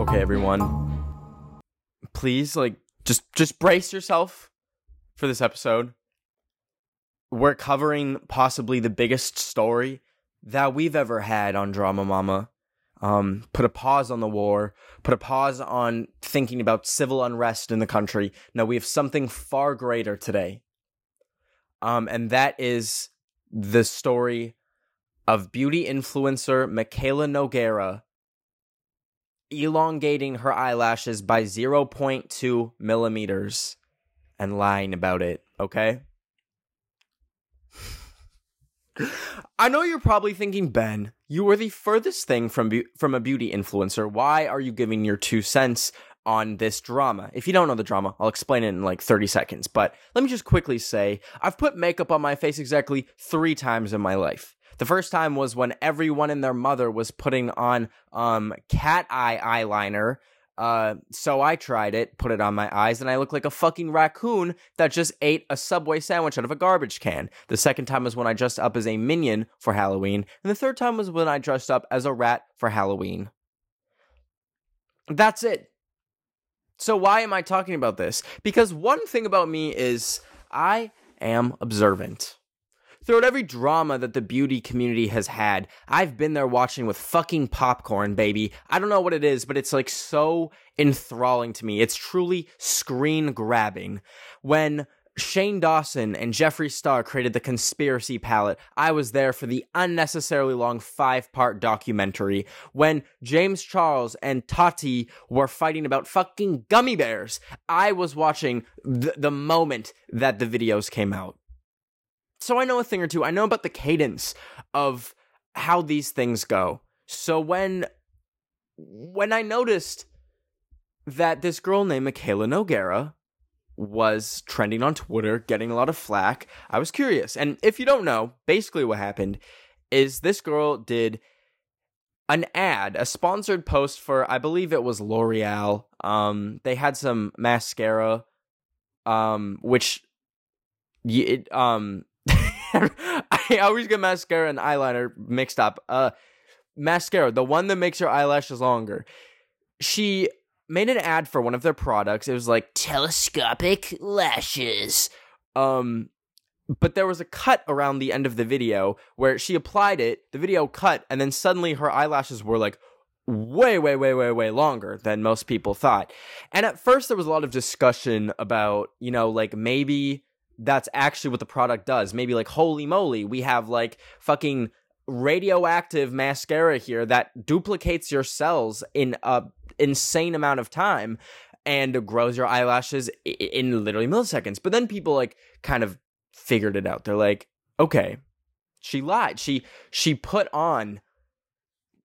Okay, everyone. Please, like, just just brace yourself for this episode. We're covering possibly the biggest story that we've ever had on Drama Mama. Um, put a pause on the war, put a pause on thinking about civil unrest in the country. No, we have something far greater today. Um, and that is the story of beauty influencer Mikayla Nogueira elongating her eyelashes by 0.2 millimeters and lying about it, okay? I know you're probably thinking, Ben, you were the furthest thing from be- from a beauty influencer. Why are you giving your two cents on this drama? If you don't know the drama, I'll explain it in like 30 seconds. But let me just quickly say, I've put makeup on my face exactly three times in my life. The first time was when everyone and their mother was putting on um cat eye eyeliner. Uh, so I tried it, put it on my eyes, and I look like a fucking raccoon that just ate a Subway sandwich out of a garbage can. The second time was when I dressed up as a minion for Halloween, and the third time was when I dressed up as a rat for Halloween. That's it. So why am I talking about this? Because one thing about me is I am observant. Throughout every drama that the beauty community has had, I've been there watching with fucking popcorn, baby. I don't know what it is, but it's like so enthralling to me. It's truly screen grabbing. When Shane Dawson and Jeffree Star created the Conspiracy Palette. I was there for the unnecessarily long five part documentary. When James Charles and Tati were fighting about fucking gummy bears, I was watching th- the moment that the videos came out. So I know a thing or two. I know about the cadence of how these things go. So when when I noticed that this girl named Mikayla Nogueira was trending on Twitter, getting a lot of flack, I was curious. And if you don't know, basically what happened is this girl did an ad, a sponsored post for I believe it was L'Oreal. Um they had some mascara um which it, um I always get mascara and eyeliner mixed up. Uh, mascara, the one that makes your eyelashes longer. She made an ad for one of their products. It was like telescopic lashes. Um, but there was a cut around the end of the video where she applied it. The video cut, and then suddenly her eyelashes were like way, way, way, way, way longer than most people thought. And at first, there was a lot of discussion about, you know, like maybe that's actually what the product does. Maybe like, holy moly, we have like fucking radioactive mascara here that duplicates your cells in a insane amount of time and grows your eyelashes in literally milliseconds. But then people like kind of figured it out. They're like, okay, she lied. She she put on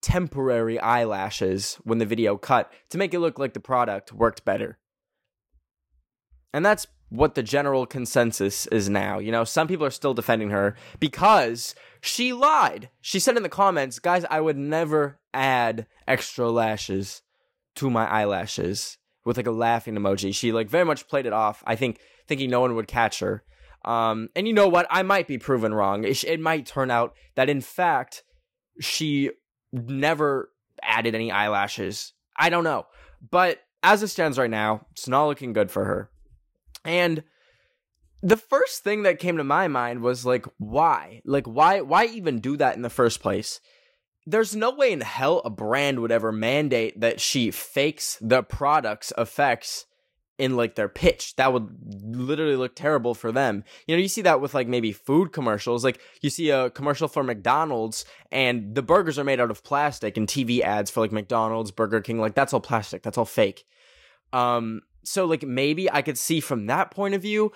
temporary eyelashes when the video cut to make it look like the product worked better. And that's what the general consensus is now. You know, some people are still defending her because she lied. She said in the comments, guys, I would never add extra lashes to my eyelashes with like a laughing emoji. She like very much played it off. I think thinking no one would catch her. Um, and you know what? I might be proven wrong. It, it might turn out that in fact she never added any eyelashes. I don't know. But as it stands right now, it's not looking good for her. And the first thing that came to my mind was like why? Like why why even do that in the first place? there's no way in hell a brand would ever mandate that she fakes the product's effects in like their pitch. That would literally look terrible for them. You know, you see that with like maybe food commercials. Like you see a commercial for McDonald's and the burgers are made out of plastic and TV ads for like McDonald's, Burger King, like that's all plastic. That's all fake. Um so like maybe I could see from that point of view,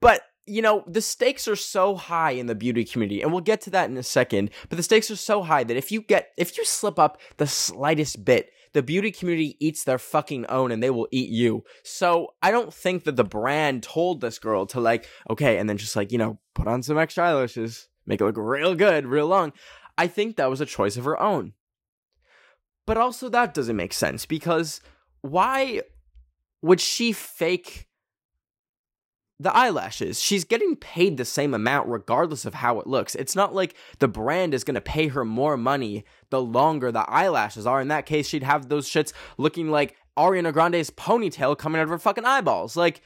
but you know, the stakes are so high in the beauty community, and we'll get to that in a second, but the stakes are so high that if you get, if you slip up the slightest bit, the beauty community eats their fucking own and they will eat you. So I don't think that the brand told this girl to like, okay, and then just like, you know, put on some extra eyelashes, make it look real good, real long. I think that was a choice of her own. But also that doesn't make sense because why would she fake the eyelashes. She's getting paid the same amount regardless of how it looks. It's not like the brand is going to pay her more money the longer the eyelashes are. In that case, she'd have those shits looking like Ariana Grande's ponytail coming out of her fucking eyeballs. Like,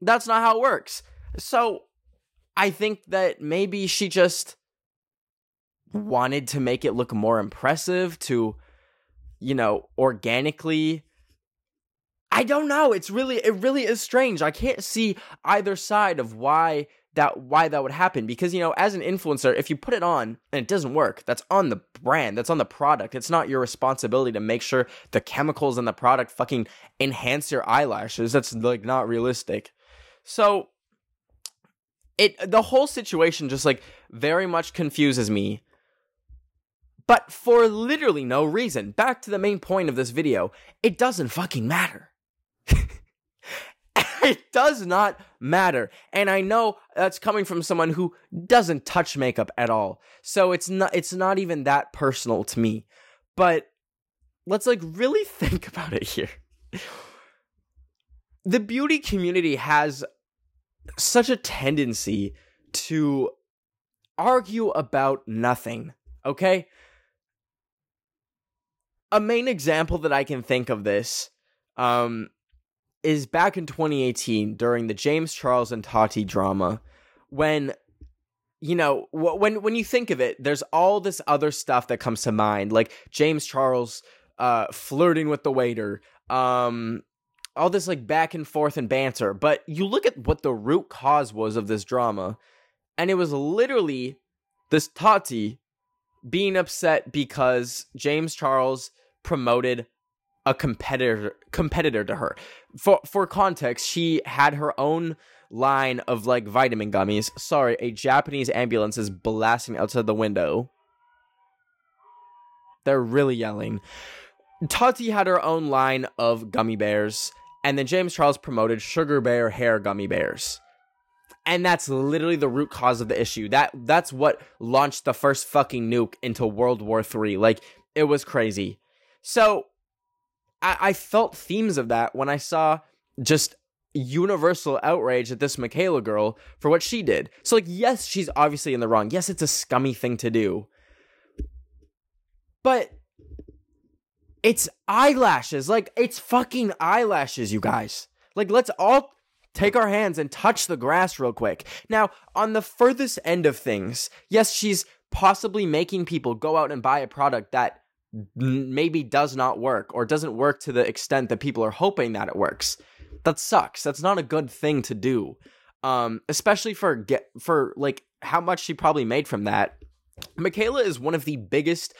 that's not how it works. So, I think that maybe she just wanted to make it look more impressive to, you know, organically I don't know. It's really it really is strange. I can't see either side of why that why that would happen because you know as an influencer if you put it on and it doesn't work that's on the brand that's on the product. It's not your responsibility to make sure the chemicals in the product fucking enhance your eyelashes. That's like not realistic. So it the whole situation just like very much confuses me but for literally no reason. Back to the main point of this video. It doesn't fucking matter it does not matter. And I know that's coming from someone who doesn't touch makeup at all. So it's not it's not even that personal to me. But let's like really think about it here. The beauty community has such a tendency to argue about nothing, okay? A main example that I can think of this um is back in 2018 during the James Charles and Tati drama when you know when when you think of it there's all this other stuff that comes to mind like James Charles uh flirting with the waiter um all this like back and forth and banter. But you look at what the root cause was of this drama and it was literally this Tati being upset because James Charles promoted a competitor competitor to her. For for context, she had her own line of like vitamin gummies. Sorry, a Japanese ambulance is blasting outside the window. They're really yelling. Tati had her own line of gummy bears, and then James Charles promoted Sugar Bear hair gummy bears. And that's literally the root cause of the issue. That that's what launched the first fucking nuke into World War 3. Like it was crazy. So I, I felt themes of that when I saw just universal outrage at this Mikayla girl for what she did. So, like, yes, she's obviously in the wrong. Yes, it's a scummy thing to do. But it's eyelashes. Like, it's fucking eyelashes, you guys. Like, let's all take our hands and touch the grass real quick. Now, on the furthest end of things, yes, she's possibly making people go out and buy a product that maybe does not work or doesn't work to the extent that people are hoping that it works. That sucks. That's not a good thing to do. Um, especially for get for like how much she probably made from that. Mikayla is one of the biggest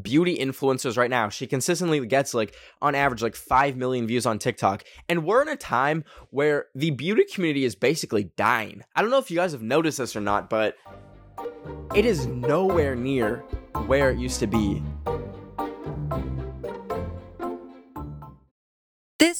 beauty influencers right now. She consistently gets like on average like 5 million views on TikTok. And we're in a time where the beauty community is basically dying. I don't know if you guys have noticed this or not, but it is nowhere near where it used to be.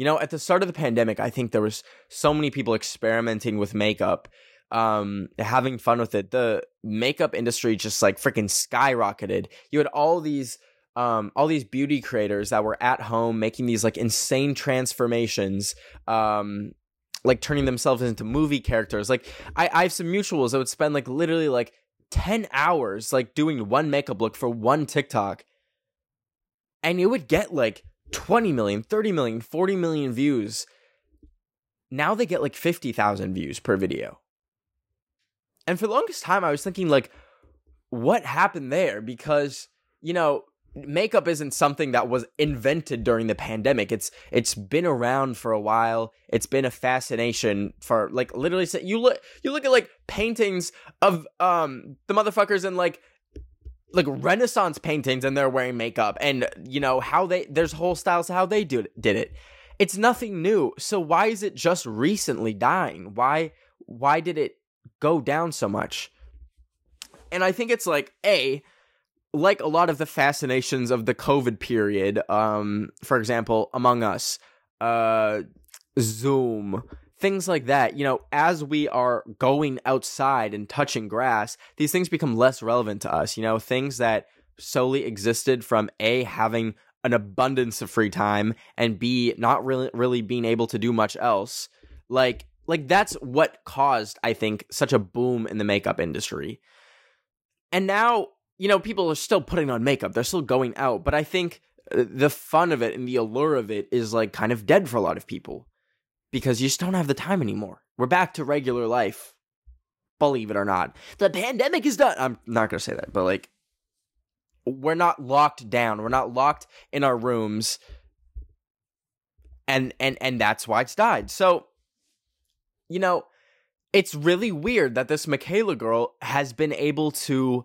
You know, at the start of the pandemic, I think there was so many people experimenting with makeup, um, having fun with it. The makeup industry just like freaking skyrocketed. You had all these um, all these beauty creators that were at home making these like insane transformations, um, like turning themselves into movie characters. Like I, I have some mutuals that would spend like literally like 10 hours like doing one makeup look for one TikTok. And it would get like 20 million, 30 million, 40 million views. Now they get like 50,000 views per video. And for the longest time, I was thinking, like, what happened there? Because, you know, makeup isn't something that was invented during the pandemic. It's it's been around for a while. It's been a fascination for like literally you look you look at like paintings of um the motherfuckers in like like renaissance paintings and they're wearing makeup and you know how they there's whole styles how they do did it. It's nothing new. So why is it just recently dying? Why why did it go down so much? And i think it's like a like a lot of the fascinations of the covid period um for example among us uh zoom things like that. You know, as we are going outside and touching grass, these things become less relevant to us. You know, things that solely existed from A, having an abundance of free time, and B, not really, really being able to do much else. Like, like that's what caused, I think, such a boom in the makeup industry. And now, you know, people are still putting on makeup, they're still going out, but I think uh, the fun of it and the allure of it is like kind of dead for a lot of people because you just don't have the time anymore. We're back to regular life. Believe it or not. The pandemic is done. I'm not going to say that, but like, we're not locked down. We're not locked in our rooms. And, and, and that's why it's died. So, you know, it's really weird that this Mikayla girl has been able to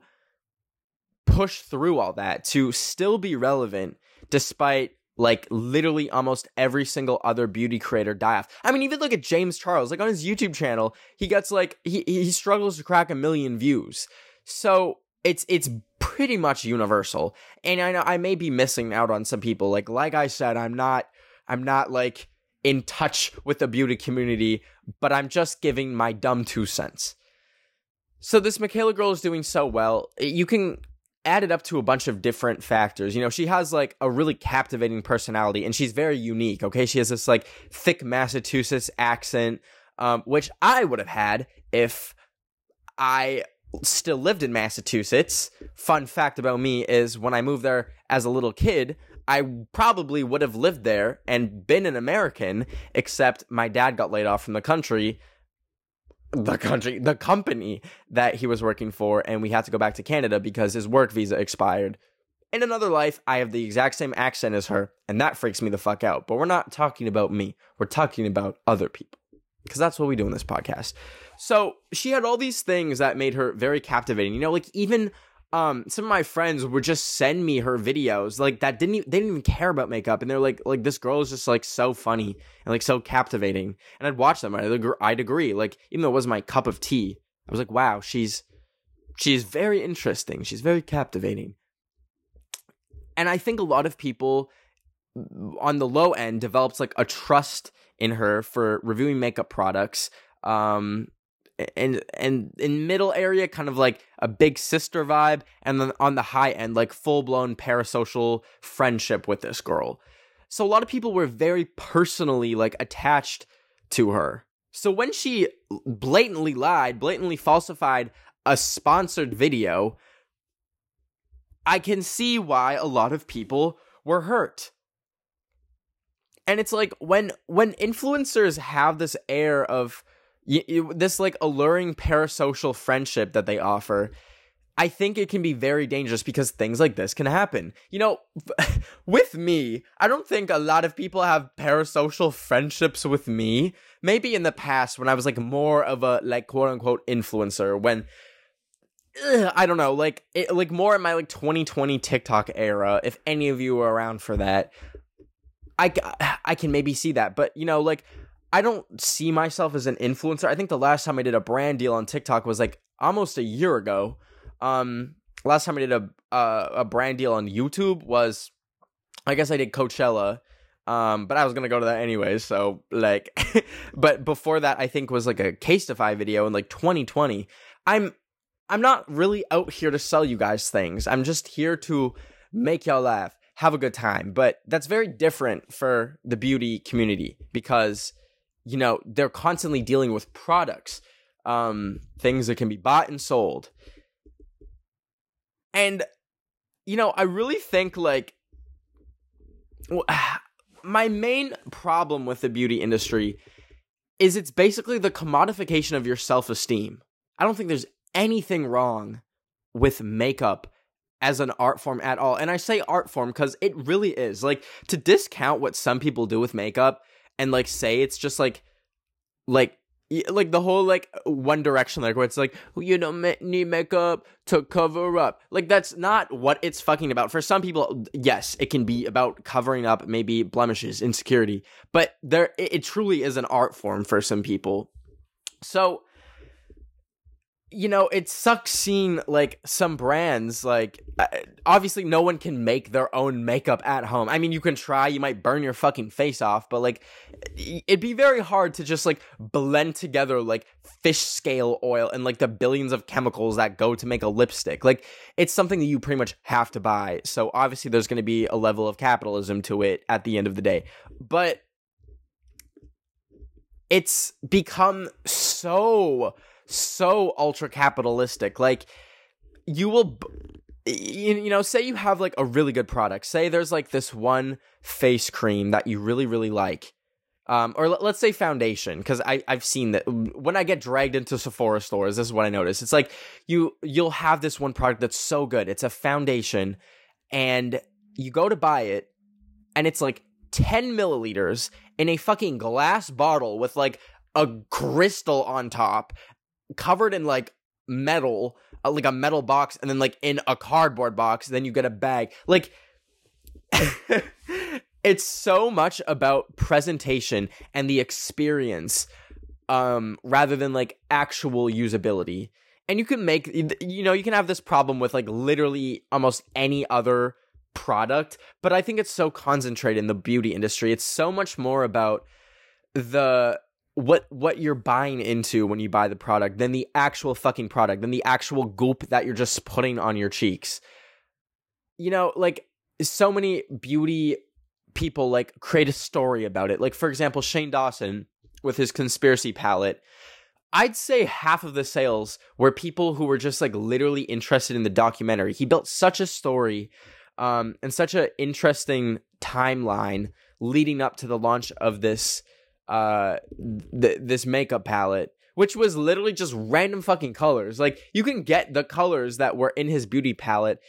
push through all that to still be relevant despite like literally almost every single other beauty creator die off. I mean, even look at James Charles. Like on his YouTube channel, he gets like he he struggles to crack a million views. So it's it's pretty much universal. And I know I may be missing out on some people. Like like I said, I'm not I'm not like in touch with the beauty community, but I'm just giving my dumb two cents. So this Mikayla girl is doing so well. You can added up to a bunch of different factors. You know, she has like a really captivating personality and she's very unique. Okay. She has this like thick Massachusetts accent, um, which I would have had if I still lived in Massachusetts. Fun fact about me is when I moved there as a little kid, I probably would have lived there and been an American, except my dad got laid off from the country the country, the company that he was working for, and we had to go back to Canada because his work visa expired. In another life, I have the exact same accent as her, and that freaks me the fuck out. But we're not talking about me, we're talking about other people because that's what we do in this podcast. So she had all these things that made her very captivating. You know, like even um some of my friends would just send me her videos like that didn't even, they didn't even care about makeup and they're like like this girl is just like so funny and like so captivating and I'd watch them I'd I'd agree like even though it wasn't my cup of tea I was like wow she's she's very interesting she's very captivating. And I think a lot of people on the low end develops like a trust in her for reviewing makeup products um and and in middle area kind of like a big sister vibe and then on the high end like full-blown parasocial friendship with this girl. So a lot of people were very personally like attached to her. So when she blatantly lied blatantly falsified a sponsored video i can see why a lot of people were hurt. And it's like when when influencers have this air of you, you, this like alluring parasocial friendship that they offer I think it can be very dangerous because things like this can happen. You know, with me, I don't think a lot of people have parasocial friendships with me. maybe in the past when I was like more of a like quote unquote influencer when ugh, I don't know, like it, like more in my like 2020 TikTok era. If any of you were around for that, I I can maybe see that, but you know, like I don't see myself as an influencer. I think the last time I did a brand deal on TikTok was like almost a year ago. Um, last time I did a uh, a brand deal on YouTube was, I guess I did Coachella. Um, but I was gonna go to that anyways, so like, but before that, I think was like a Casetify video in like 2020. I'm I'm not really out here to sell you guys things. I'm just here to make y'all laugh, have a good time. But that's very different for the beauty community because you know they're constantly dealing with products, um, things that can be bought and sold, and you know I really think like. my main problem with the beauty industry is it's basically the commodification of your self-esteem. I don't think there's anything wrong with makeup as an art form at all. And I say art form because it really is. Like to discount what some people do with makeup and like say it's just like like like the whole like one direction like where it's like you know need makeup to cover up. Like that's not what it's fucking about. For some people yes it can be about covering up maybe blemishes insecurity but there it, it truly is an art form for some people. So you know, it sucks seeing like some brands like uh, obviously no one can make their own makeup at home. I mean, you can try, you might burn your fucking face off, but like it'd be very hard to just like blend together like fish scale oil and like the billions of chemicals that go to make a lipstick. Like it's something that you pretty much have to buy. So obviously there's going to be a level of capitalism to it at the end of the day. But it's become so so ultra capitalistic. Like you will you know, say you have like a really good product. Say there's like this one face cream that you really really like. Um, or let's say foundation, because I I've seen that when I get dragged into Sephora stores, this is what I notice. It's like you you'll have this one product that's so good. It's a foundation, and you go to buy it, and it's like ten milliliters in a fucking glass bottle with like a crystal on top covered in like metal, uh, like a metal box, and then like in a cardboard box. Then you get a bag. Like, it's so much about presentation and the experience, um, rather than like actual usability. And you can make, you know, you can have this problem with like literally almost any other product, but I think it's so concentrated in the beauty industry. It's so much more about the what what you're buying into when you buy the product than the actual fucking product than the actual goop that you're just putting on your cheeks. You know like so many beauty people like create a story about it. Like for example shane dawson with his conspiracy palette. I'd say half of the sales were people who were just like literally interested in the documentary. He built such a story um and such an interesting timeline leading up to the launch of this uh th- this makeup palette which was literally just random fucking colors. Like you can get the colors that were in his beauty palette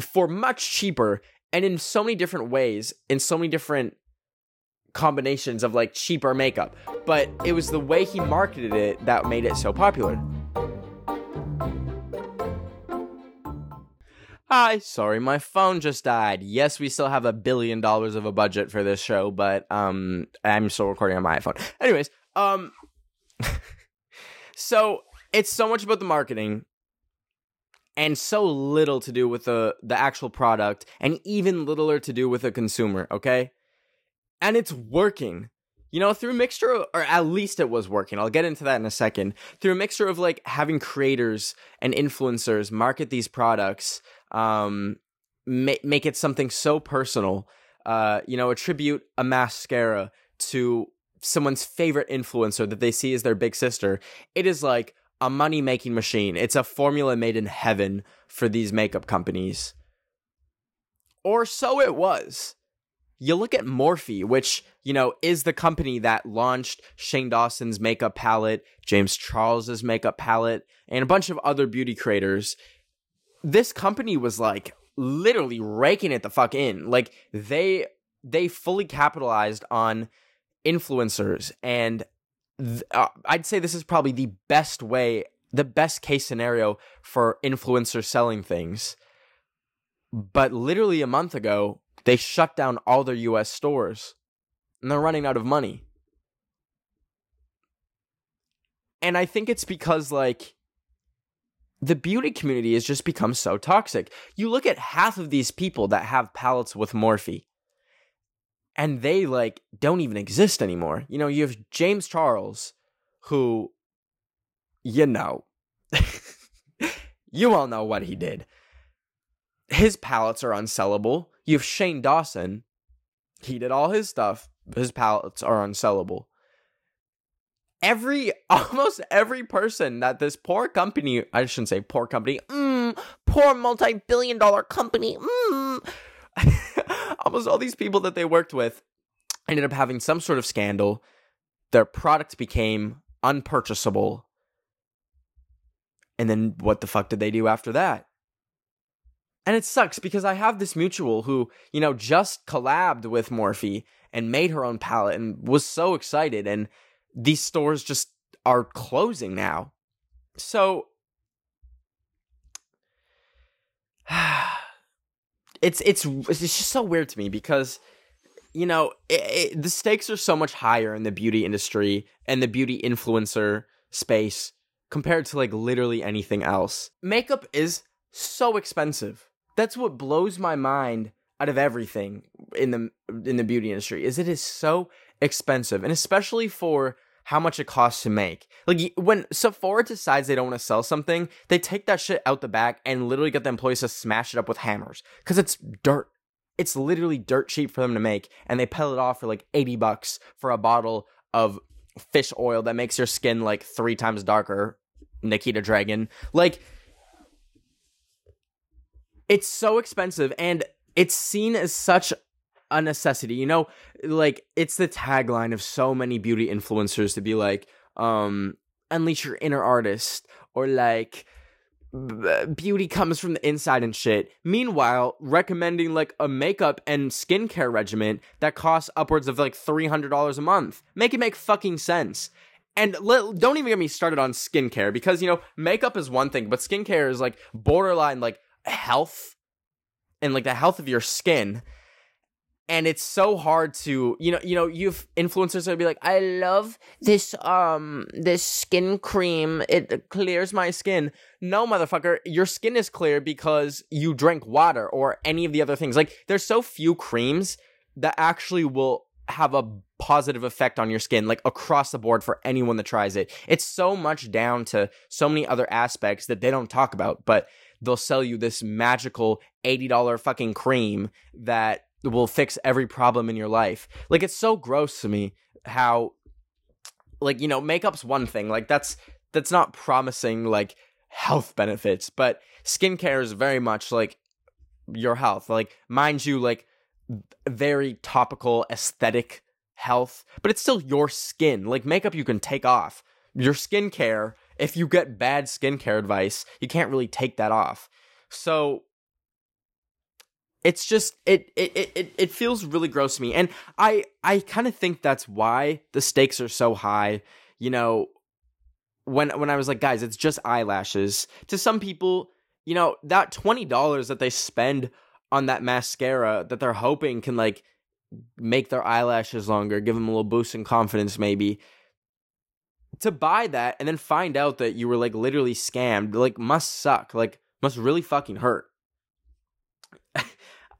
for much cheaper and in so many different ways in so many different combinations of like cheaper makeup. But it was the way he marketed it that made it so popular Hi, sorry, my phone just died. Yes, we still have a billion dollars of a budget for this show, but um I'm still recording on my iPhone. Anyways, um so it's so much about the marketing and so little to do with the the actual product and even littler to do with the consumer, okay? And it's working. You know, through mixture of, or at least it was working. I'll get into that in a second. Through a mixture of like having creators and influencers market these products um, ma- make it something so personal. Uh, you know, attribute a mascara to someone's favorite influencer that they see as their big sister. It is like a money making machine. It's a formula made in heaven for these makeup companies. Or so it was. You look at Morphe, which, you know, is the company that launched Shane Dawson's makeup palette, James Charles's makeup palette, and a bunch of other beauty creators this company was like literally raking it the fuck in. Like they they fully capitalized on influencers and th- uh, I'd say this is probably the best way, the best case scenario for influencers selling things. But literally a month ago, they shut down all their US stores and they're running out of money. And I think it's because, like, the beauty community has just become so toxic. You look at half of these people that have palettes with Morphe, and they, like, don't even exist anymore. You know, you have James Charles, who, you know, you all know what he did. His palettes are unsellable. You have Shane Dawson, he did all his stuff. His palettes are unsellable every almost every person that this poor company I shouldn't say poor company mm, poor multi-billion dollar company mm, almost all these people that they worked with ended up having some sort of scandal. Their product became unpurchasable. And then what the fuck did they do after that? And it sucks because I have this mutual who, you know, just collabed with Morphe and made her own palette and was so excited and these stores just are closing now. So it's it's it's just so weird to me because you know it, it, the stakes are so much higher in the beauty industry and the beauty influencer space compared to like literally anything else. Makeup is so expensive. That's what blows my mind out of everything in the in the beauty industry is it is so expensive and especially for how much it costs to make. Like when Sephora decides they don't want to sell something, they take that shit out the back and literally get the employees to smash it up with hammers because it's dirt. It's literally dirt cheap for them to make, and they pell it off for like 80 bucks for a bottle of fish oil that makes your skin like three times darker. Nikita Dragun. Like, it's so expensive, and it's seen as such a necessity. You know, like it's the tagline of so many beauty influencers to be like, um, unleash your inner artist or like beauty comes from the inside and shit. Meanwhile, recommending like a makeup and skincare regimen that costs upwards of like $300 a month. Make it make fucking sense. And let, don't even get me started on skincare because, you know, makeup is one thing, but skincare is like borderline like health and like the health of your skin and it's so hard to you know you know you've influencers that be like i love this um this skin cream. It clears my skin. No motherfucker. Your skin is clear because you drink water or any of the other things. Like there's so few creams that actually will have a positive effect on your skin like across the board for anyone that tries it. It's so much down to so many other aspects that they don't talk about but they'll sell you this magical $80 fucking cream that will fix every problem in your life. Like it's so gross to me how like you know makeup's one thing like that's that's not promising like health benefits but skincare is very much like your health. Like mind you like very topical aesthetic health but it's still your skin. Like makeup you can take off. Your skincare if you get bad skincare advice you can't really take that off. So it's just it it it it feels really gross to me. And i i kind of think that's why the stakes are so high you know when when i was like guys it's just eyelashes. To some people you know that $20 that they spend on that mascara that they're hoping can like make their eyelashes longer give them a little boost in confidence maybe to buy that and then find out that you were like literally scammed like must suck like must really fucking hurt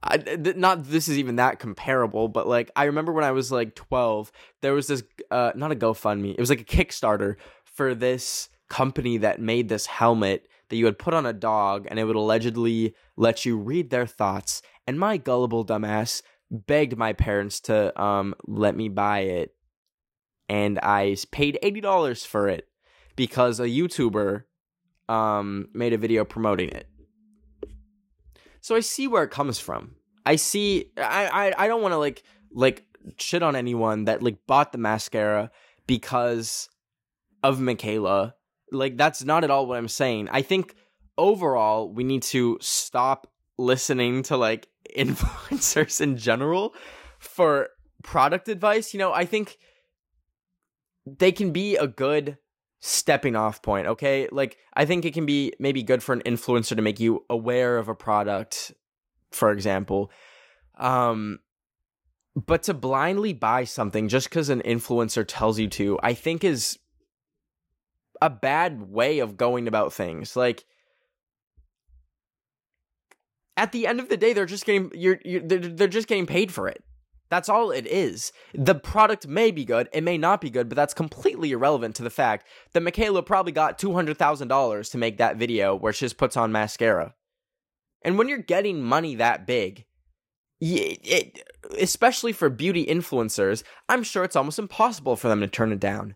I, th- not this is even that comparable, but like I remember when I was like 12, there was this uh not a GoFundMe, it was like a Kickstarter for this company that made this helmet that you would put on a dog and it would allegedly let you read their thoughts. And my gullible dumbass begged my parents to um let me buy it. And I paid $80 for it because a YouTuber um made a video promoting it. So I see where it comes from. I see. I I, I don't want to like like shit on anyone that like bought the mascara because of Mikayla. Like that's not at all what I'm saying. I think overall we need to stop listening to like influencers in general for product advice. You know, I think they can be a good stepping off point, okay? Like I think it can be maybe good for an influencer to make you aware of a product, for example. Um but to blindly buy something just cuz an influencer tells you to, I think is a bad way of going about things. Like at the end of the day they're just getting you're, you're they're, they're just getting paid for it. That's all it is. The product may be good, it may not be good, but that's completely irrelevant to the fact that Mikayla probably got $200,000 to make that video where she just puts on mascara. And when you're getting money that big, it, especially for beauty influencers, I'm sure it's almost impossible for them to turn it down.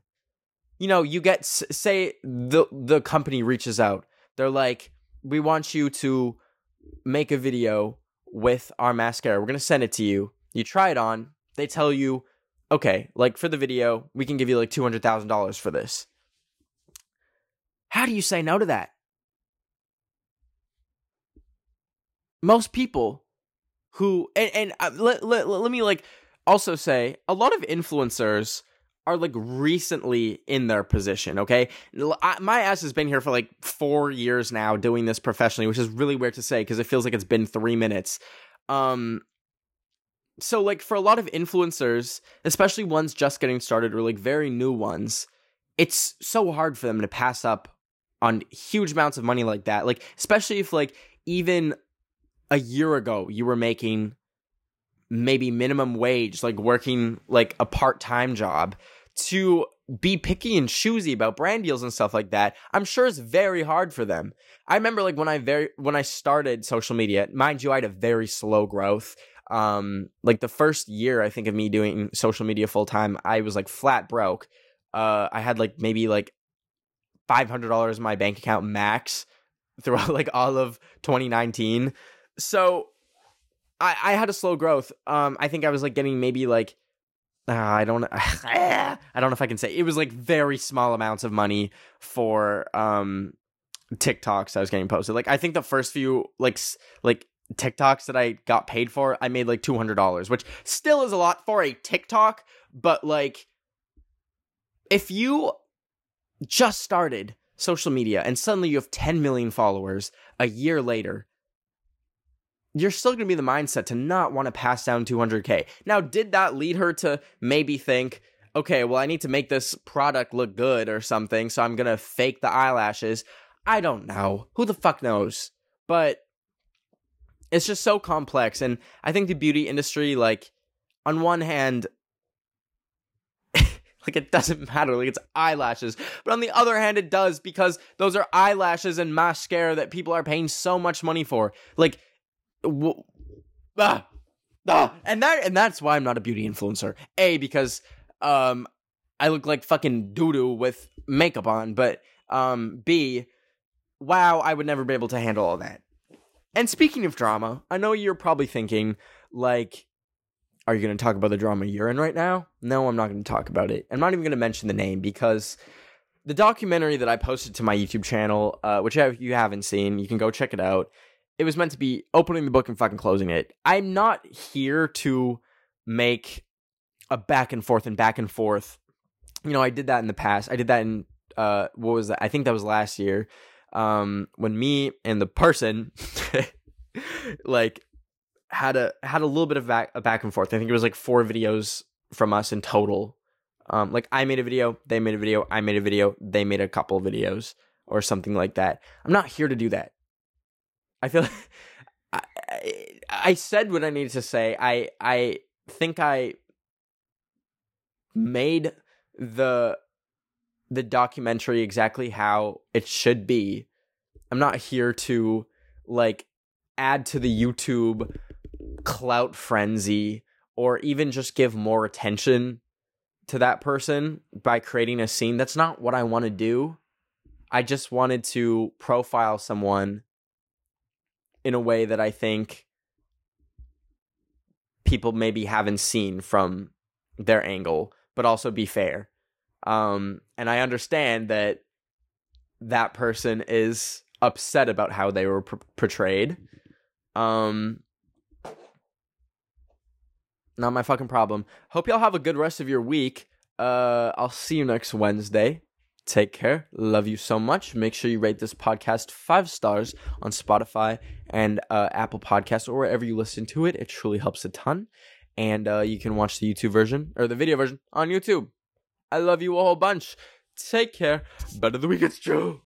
You know, you get say the the company reaches out. They're like, "We want you to make a video with our mascara. We're going to send it to you you try it on, they tell you, okay, like for the video, we can give you like $200,000 for this. How do you say no to that? Most people who, and, and uh, let, let, let me like also say, a lot of influencers are like recently in their position, okay? I, my ass has been here for like four years now doing this professionally, which is really weird to say because it feels like it's been three minutes. Um, so like for a lot of influencers, especially ones just getting started or like very new ones, it's so hard for them to pass up on huge amounts of money like that. Like especially if like even a year ago you were making maybe minimum wage, like working like a part-time job to be picky and choosy about brand deals and stuff like that, I'm sure it's very hard for them. I remember like when I very when I started social media, mind you, I had a very slow growth um like the first year i think of me doing social media full time i was like flat broke. Uh i had like maybe like $500 in my bank account max throughout like all of 2019 so i i had a slow growth. Um i think i was like getting maybe like uh, I don't I don't know if I can say it was like very small amounts of money for um TikToks I was getting posted. Like I think the first few like like TikToks that I got paid for, I made like $200, which still is a lot for a TikTok, but like if you just started social media and suddenly you have 10 million followers a year later, you're still going to be the mindset to not want to pass down 200k. Now, did that lead her to maybe think, okay, well, I need to make this product look good or something, so I'm going to fake the eyelashes? I don't know. Who the fuck knows? But it's just so complex and i think the beauty industry like on one hand like it doesn't matter like it's eyelashes but on the other hand it does because those are eyelashes and mascara that people are paying so much money for. Like w- ah, ah, and that and that's why i'm not a beauty influencer. A because um i look like fucking doo-doo with makeup on but um b wow i would never be able to handle all that and speaking of drama, I know you're probably thinking, like, are you going to talk about the drama you're in right now? No, I'm not going to talk about it. I'm not even going to mention the name because the documentary that I posted to my YouTube channel, uh, which if you haven't seen, you can go check it out. It was meant to be opening the book and fucking closing it. I'm not here to make a back and forth and back and forth. You know, I did that in the past. I did that in uh what was that? I think that was last year um, when me and the person like had a had a little bit of back, a back and forth. I think it was like four videos from us in total. Um, like I made a video, they made a video, I made a video, they made a couple videos or something like that. I'm not here to do that. I feel like I, I, I said what I needed to say. I I think I made the the documentary exactly how it should be. I'm not here to like add to the YouTube clout frenzy or even just give more attention to that person by creating a scene. That's not what I want to do. I just wanted to profile someone in a way that I think people maybe haven't seen from their angle, but also be fair. Um, and I understand that that person is upset about how they were portrayed. Um, not my fucking problem. Hope y'all have a good rest of your week. uh, I'll see you next Wednesday. Take care. Love you so much. Make sure you rate this podcast five stars on Spotify and uh, Apple Podcasts or wherever you listen to it. It truly helps a ton. And uh, you can watch the YouTube version or the video version on YouTube. I love you a whole bunch. Take care. Better the week, it's true.